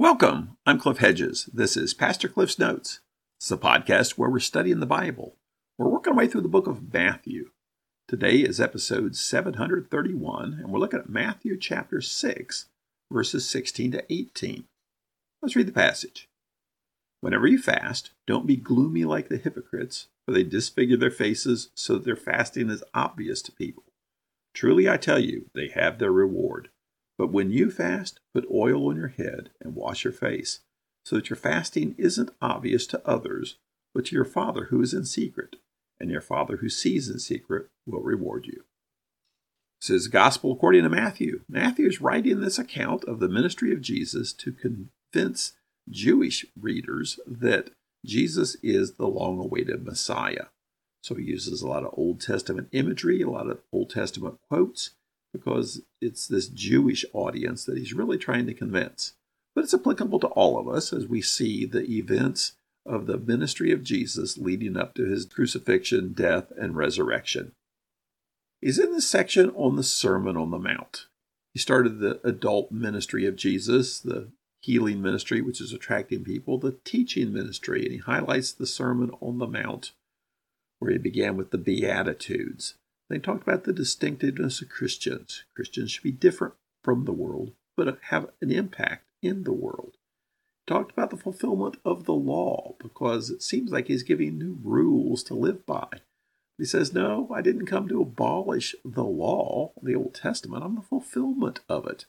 Welcome. I'm Cliff Hedges. This is Pastor Cliff's Notes. It's a podcast where we're studying the Bible. We're working our way through the book of Matthew. Today is episode 731, and we're looking at Matthew chapter 6, verses 16 to 18. Let's read the passage. Whenever you fast, don't be gloomy like the hypocrites, for they disfigure their faces so that their fasting is obvious to people. Truly I tell you, they have their reward. But when you fast, put oil on your head and wash your face, so that your fasting isn't obvious to others, but to your Father who is in secret, and your Father who sees in secret will reward you. This is Gospel according to Matthew. Matthew is writing this account of the ministry of Jesus to convince Jewish readers that Jesus is the long awaited Messiah. So he uses a lot of Old Testament imagery, a lot of Old Testament quotes, because it's this Jewish audience that he's really trying to convince. But it's applicable to all of us as we see the events of the ministry of Jesus leading up to his crucifixion, death, and resurrection. He's in this section on the Sermon on the Mount. He started the adult ministry of Jesus, the healing ministry, which is attracting people, the teaching ministry, and he highlights the Sermon on the Mount, where he began with the Beatitudes. They talked about the distinctiveness of Christians. Christians should be different from the world, but have an impact in the world. Talked about the fulfillment of the law because it seems like he's giving new rules to live by. He says, No, I didn't come to abolish the law, the Old Testament. I'm the fulfillment of it.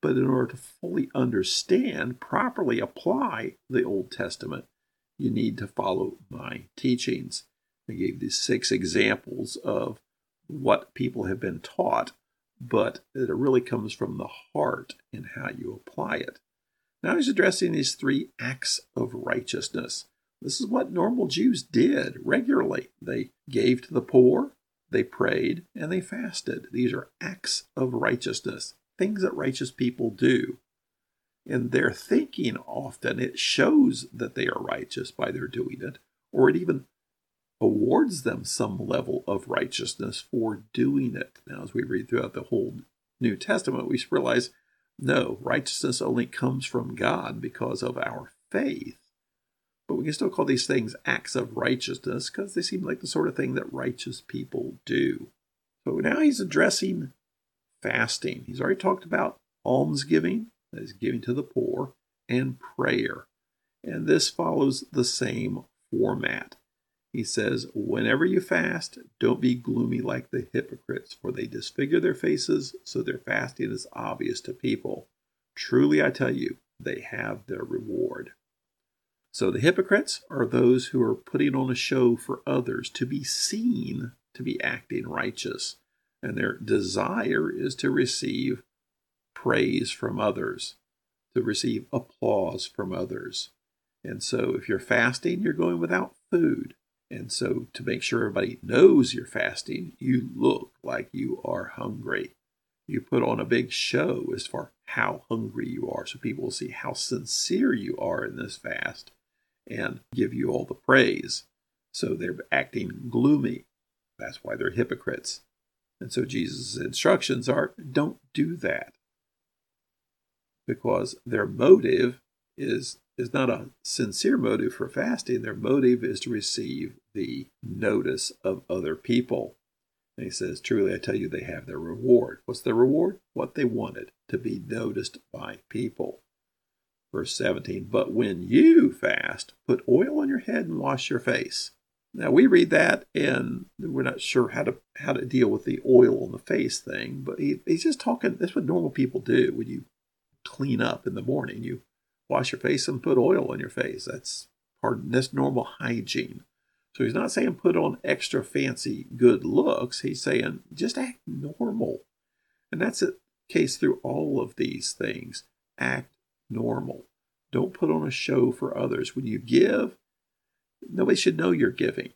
But in order to fully understand, properly apply the Old Testament, you need to follow my teachings. I gave these six examples of what people have been taught, but it really comes from the heart in how you apply it. Now he's addressing these three acts of righteousness. This is what normal Jews did regularly. They gave to the poor, they prayed, and they fasted. These are acts of righteousness, things that righteous people do. In their thinking, often it shows that they are righteous by their doing it, or it even awards them some level of righteousness for doing it. Now, as we read throughout the whole New Testament, we realize no, righteousness only comes from God because of our faith. But we can still call these things acts of righteousness because they seem like the sort of thing that righteous people do. So now he's addressing fasting. He's already talked about almsgiving, that is giving to the poor, and prayer. And this follows the same format. He says, Whenever you fast, don't be gloomy like the hypocrites, for they disfigure their faces so their fasting is obvious to people. Truly, I tell you, they have their reward. So the hypocrites are those who are putting on a show for others to be seen to be acting righteous, and their desire is to receive praise from others, to receive applause from others. And so if you're fasting, you're going without food. And so, to make sure everybody knows you're fasting, you look like you are hungry. You put on a big show as far how hungry you are, so people will see how sincere you are in this fast and give you all the praise. So they're acting gloomy. That's why they're hypocrites. And so Jesus' instructions are don't do that. Because their motive is is not a sincere motive for fasting. Their motive is to receive the notice of other people. And he says, Truly, I tell you, they have their reward. What's their reward? What they wanted to be noticed by people. Verse 17, But when you fast, put oil on your head and wash your face. Now we read that and we're not sure how to how to deal with the oil on the face thing, but he, he's just talking. That's what normal people do when you clean up in the morning. You wash your face and put oil on your face. That's part that's normal hygiene. So he's not saying put on extra fancy good looks. He's saying just act normal. And that's the case through all of these things. Act normal. Don't put on a show for others. When you give, nobody should know you're giving.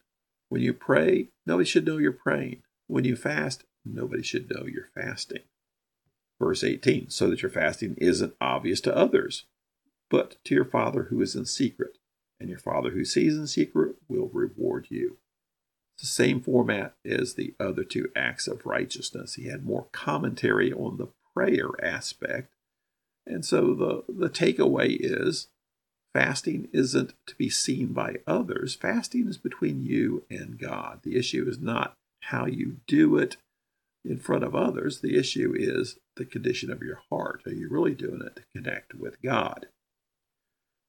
When you pray, nobody should know you're praying. When you fast, nobody should know you're fasting. Verse 18, so that your fasting isn't obvious to others but to your Father who is in secret, and your Father who sees in secret will reward you. It's the same format as the other two acts of righteousness. He had more commentary on the prayer aspect, And so the, the takeaway is fasting isn't to be seen by others. Fasting is between you and God. The issue is not how you do it in front of others. The issue is the condition of your heart. Are you really doing it to connect with God?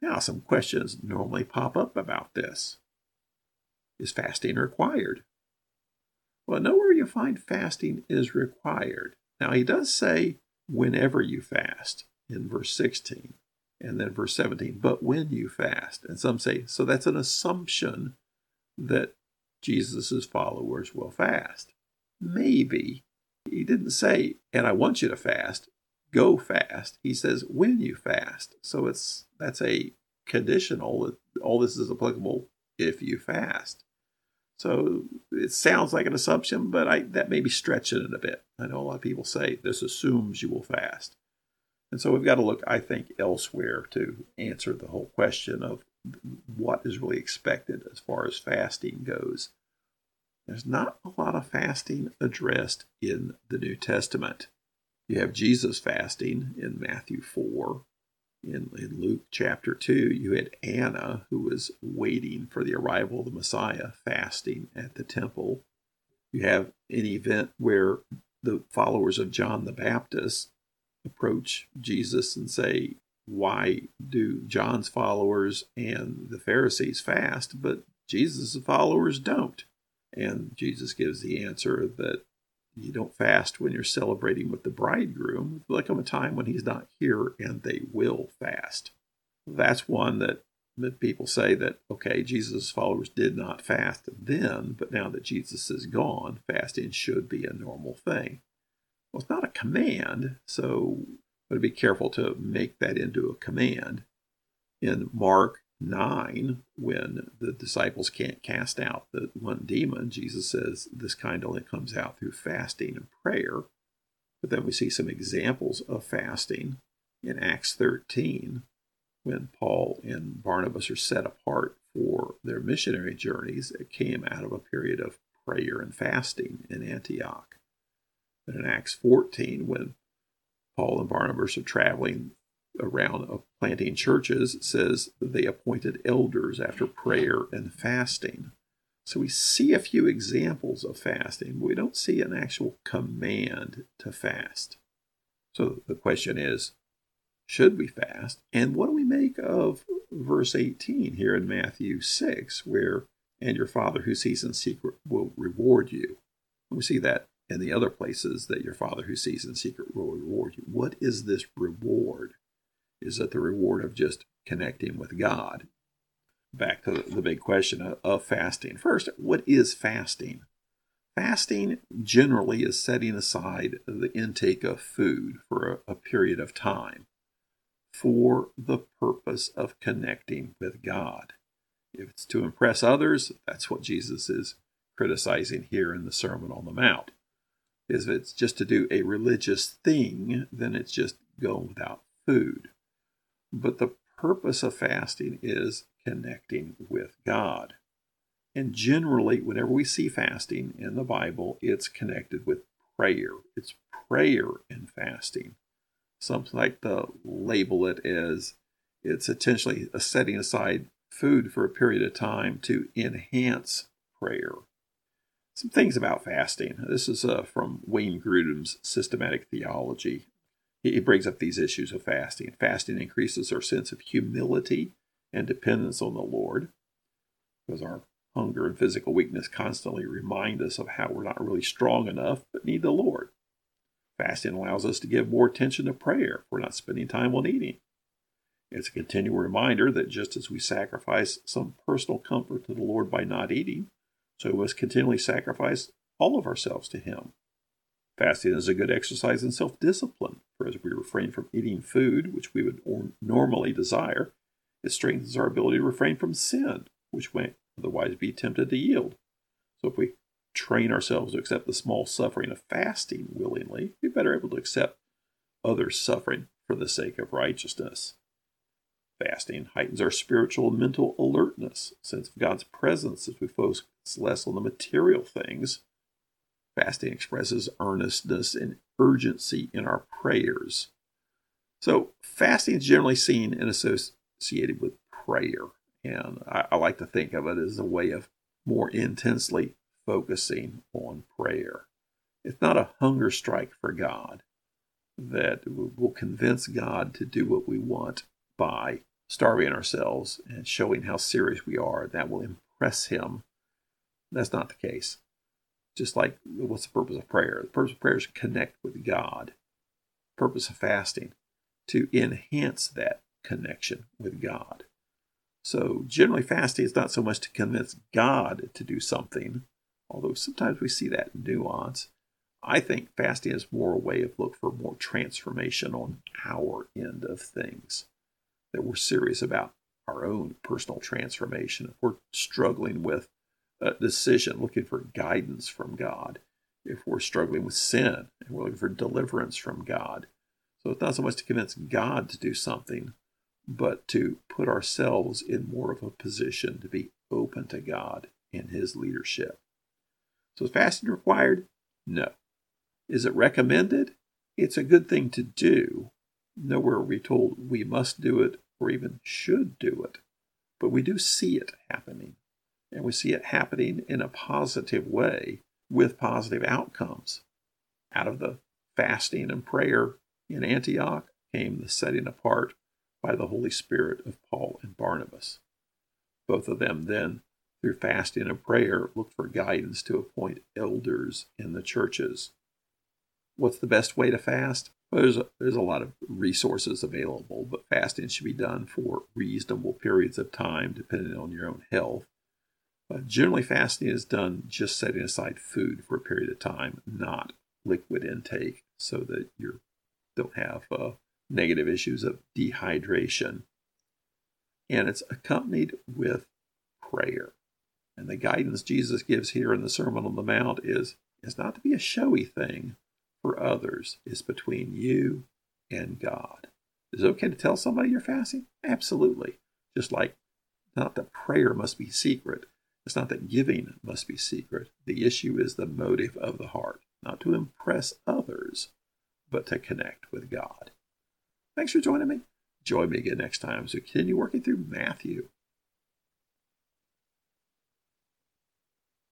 Now, some questions normally pop up about this. Is fasting required? Well, nowhere you find fasting is required. Now, he does say whenever you fast in verse 16 and then verse 17, but when you fast. And some say, so that's an assumption that Jesus' followers will fast. Maybe. He didn't say, and I want you to fast, go fast. He says, when you fast. So it's that's a conditional. All this is applicable if you fast. So it sounds like an assumption, but I, that may be stretching it a bit. I know a lot of people say this assumes you will fast. And so we've got to look, I think, elsewhere to answer the whole question of what is really expected as far as fasting goes. There's not a lot of fasting addressed in the New Testament. You have Jesus fasting in Matthew 4 in, in Luke chapter 2, you had Anna, who was waiting for the arrival of the Messiah, fasting at the temple. You have an event where the followers of John the Baptist approach Jesus and say, Why do John's followers and the Pharisees fast, but Jesus' followers don't? And Jesus gives the answer that you don't fast when you're celebrating with the bridegroom. There'll come a time when he's not here and they will fast. That's one that, people say that, okay, Jesus' followers did not fast then, but now that Jesus is gone, fasting should be a normal thing. Well, it's not a command, so but be careful to make that into a command. In Mark 9, when the disciples can't cast out the one demon, Jesus says this kind only comes out through fasting and prayer. But then we see some examples of fasting in Acts 13 when Paul and Barnabas are set apart for their missionary journeys. It came out of a period of prayer and fasting in Antioch. And in Acts 14, when Paul and Barnabas are traveling around of planting churches says they appointed elders after prayer and fasting. So we see a few examples of fasting, but we don't see an actual command to fast. So the question is should we fast? And what do we make of verse 18 here in Matthew 6, where, and your Father who sees in secret will reward you? We see that in the other places that your Father who sees in secret will reward you. What is this reward? Is that the reward of just connecting with God. Back to the big question of fasting. First, what is fasting? Fasting generally is setting aside the intake of food for a, a period of time for the purpose of connecting with God. If it's to impress others, that's what Jesus is criticizing here in the Sermon on the Mount. If it's just to do a religious thing, then it's just going without food. But the purpose of fasting is connecting with God. And generally, whenever we see fasting in the Bible, it's connected with prayer. It's prayer and fasting. Some like to label it as it's essentially a setting aside food for a period of time to enhance prayer. Some things about fasting. This is uh, from Wayne Grudem's Systematic Theology he brings up these issues of fasting. Fasting increases our sense of humility and dependence on the Lord because our hunger and physical weakness constantly remind us of how we're not really strong enough but need the Lord. Fasting allows us to give more attention to prayer. if We're not spending time on eating. It's a continual reminder that just as we sacrifice some personal comfort to the Lord by not eating, so we must continually sacrifice all of ourselves to Him. Fasting is a good exercise in self discipline, for as we refrain from eating food which we would normally desire, it strengthens our ability to refrain from sin, which we might otherwise be tempted to yield. So if we train ourselves to accept the small suffering of fasting willingly, we're better able to accept others' suffering for the sake of righteousness. Fasting heightens our spiritual and mental alertness, sense of God's presence as we focus less on the material things Fasting expresses earnestness and urgency in our prayers. So, fasting is generally seen and associated with prayer. And I, I like to think of it as a way of more intensely focusing on prayer. It's not a hunger strike for God that will convince God to do what we want by starving ourselves and showing how serious we are. That will impress Him. That's not the case. Just like what's the purpose of prayer? The purpose of prayer is to connect with God. Purpose of fasting to enhance that connection with God. So generally fasting is not so much to convince God to do something, although sometimes we see that nuance. I think fasting is more a way of look for more transformation on our end of things. That we're serious about our own personal transformation. If we're struggling with a decision, looking for guidance from God, if we're struggling with sin and we're looking for deliverance from God. So it's not so much to convince God to do something, but to put ourselves in more of a position to be open to God and His leadership. So is fasting required? No. Is it recommended? It's a good thing to do. Nowhere are we told we must do it or even should do it, but we do see it happening. And we see it happening in a positive way with positive outcomes. Out of the fasting and prayer in Antioch came the setting apart by the Holy Spirit of Paul and Barnabas. Both of them then, through fasting and prayer, looked for guidance to appoint elders in the churches. What's the best way to fast? Well, there's a, there's a lot of resources available, but fasting should be done for reasonable periods of time, depending on your own health. Generally, fasting is done just setting aside food for a period of time, not liquid intake, so that you don't have uh, negative issues of dehydration. And it's accompanied with prayer. And the guidance Jesus gives here in the Sermon on the Mount is, is not to be a showy thing for others, it's between you and God. Is it okay to tell somebody you're fasting? Absolutely. Just like not that prayer must be secret. It's not that giving must be secret. The issue is the motive of the heart, not to impress others, but to connect with God. Thanks for joining me. Join me again next time as we continue working through Matthew.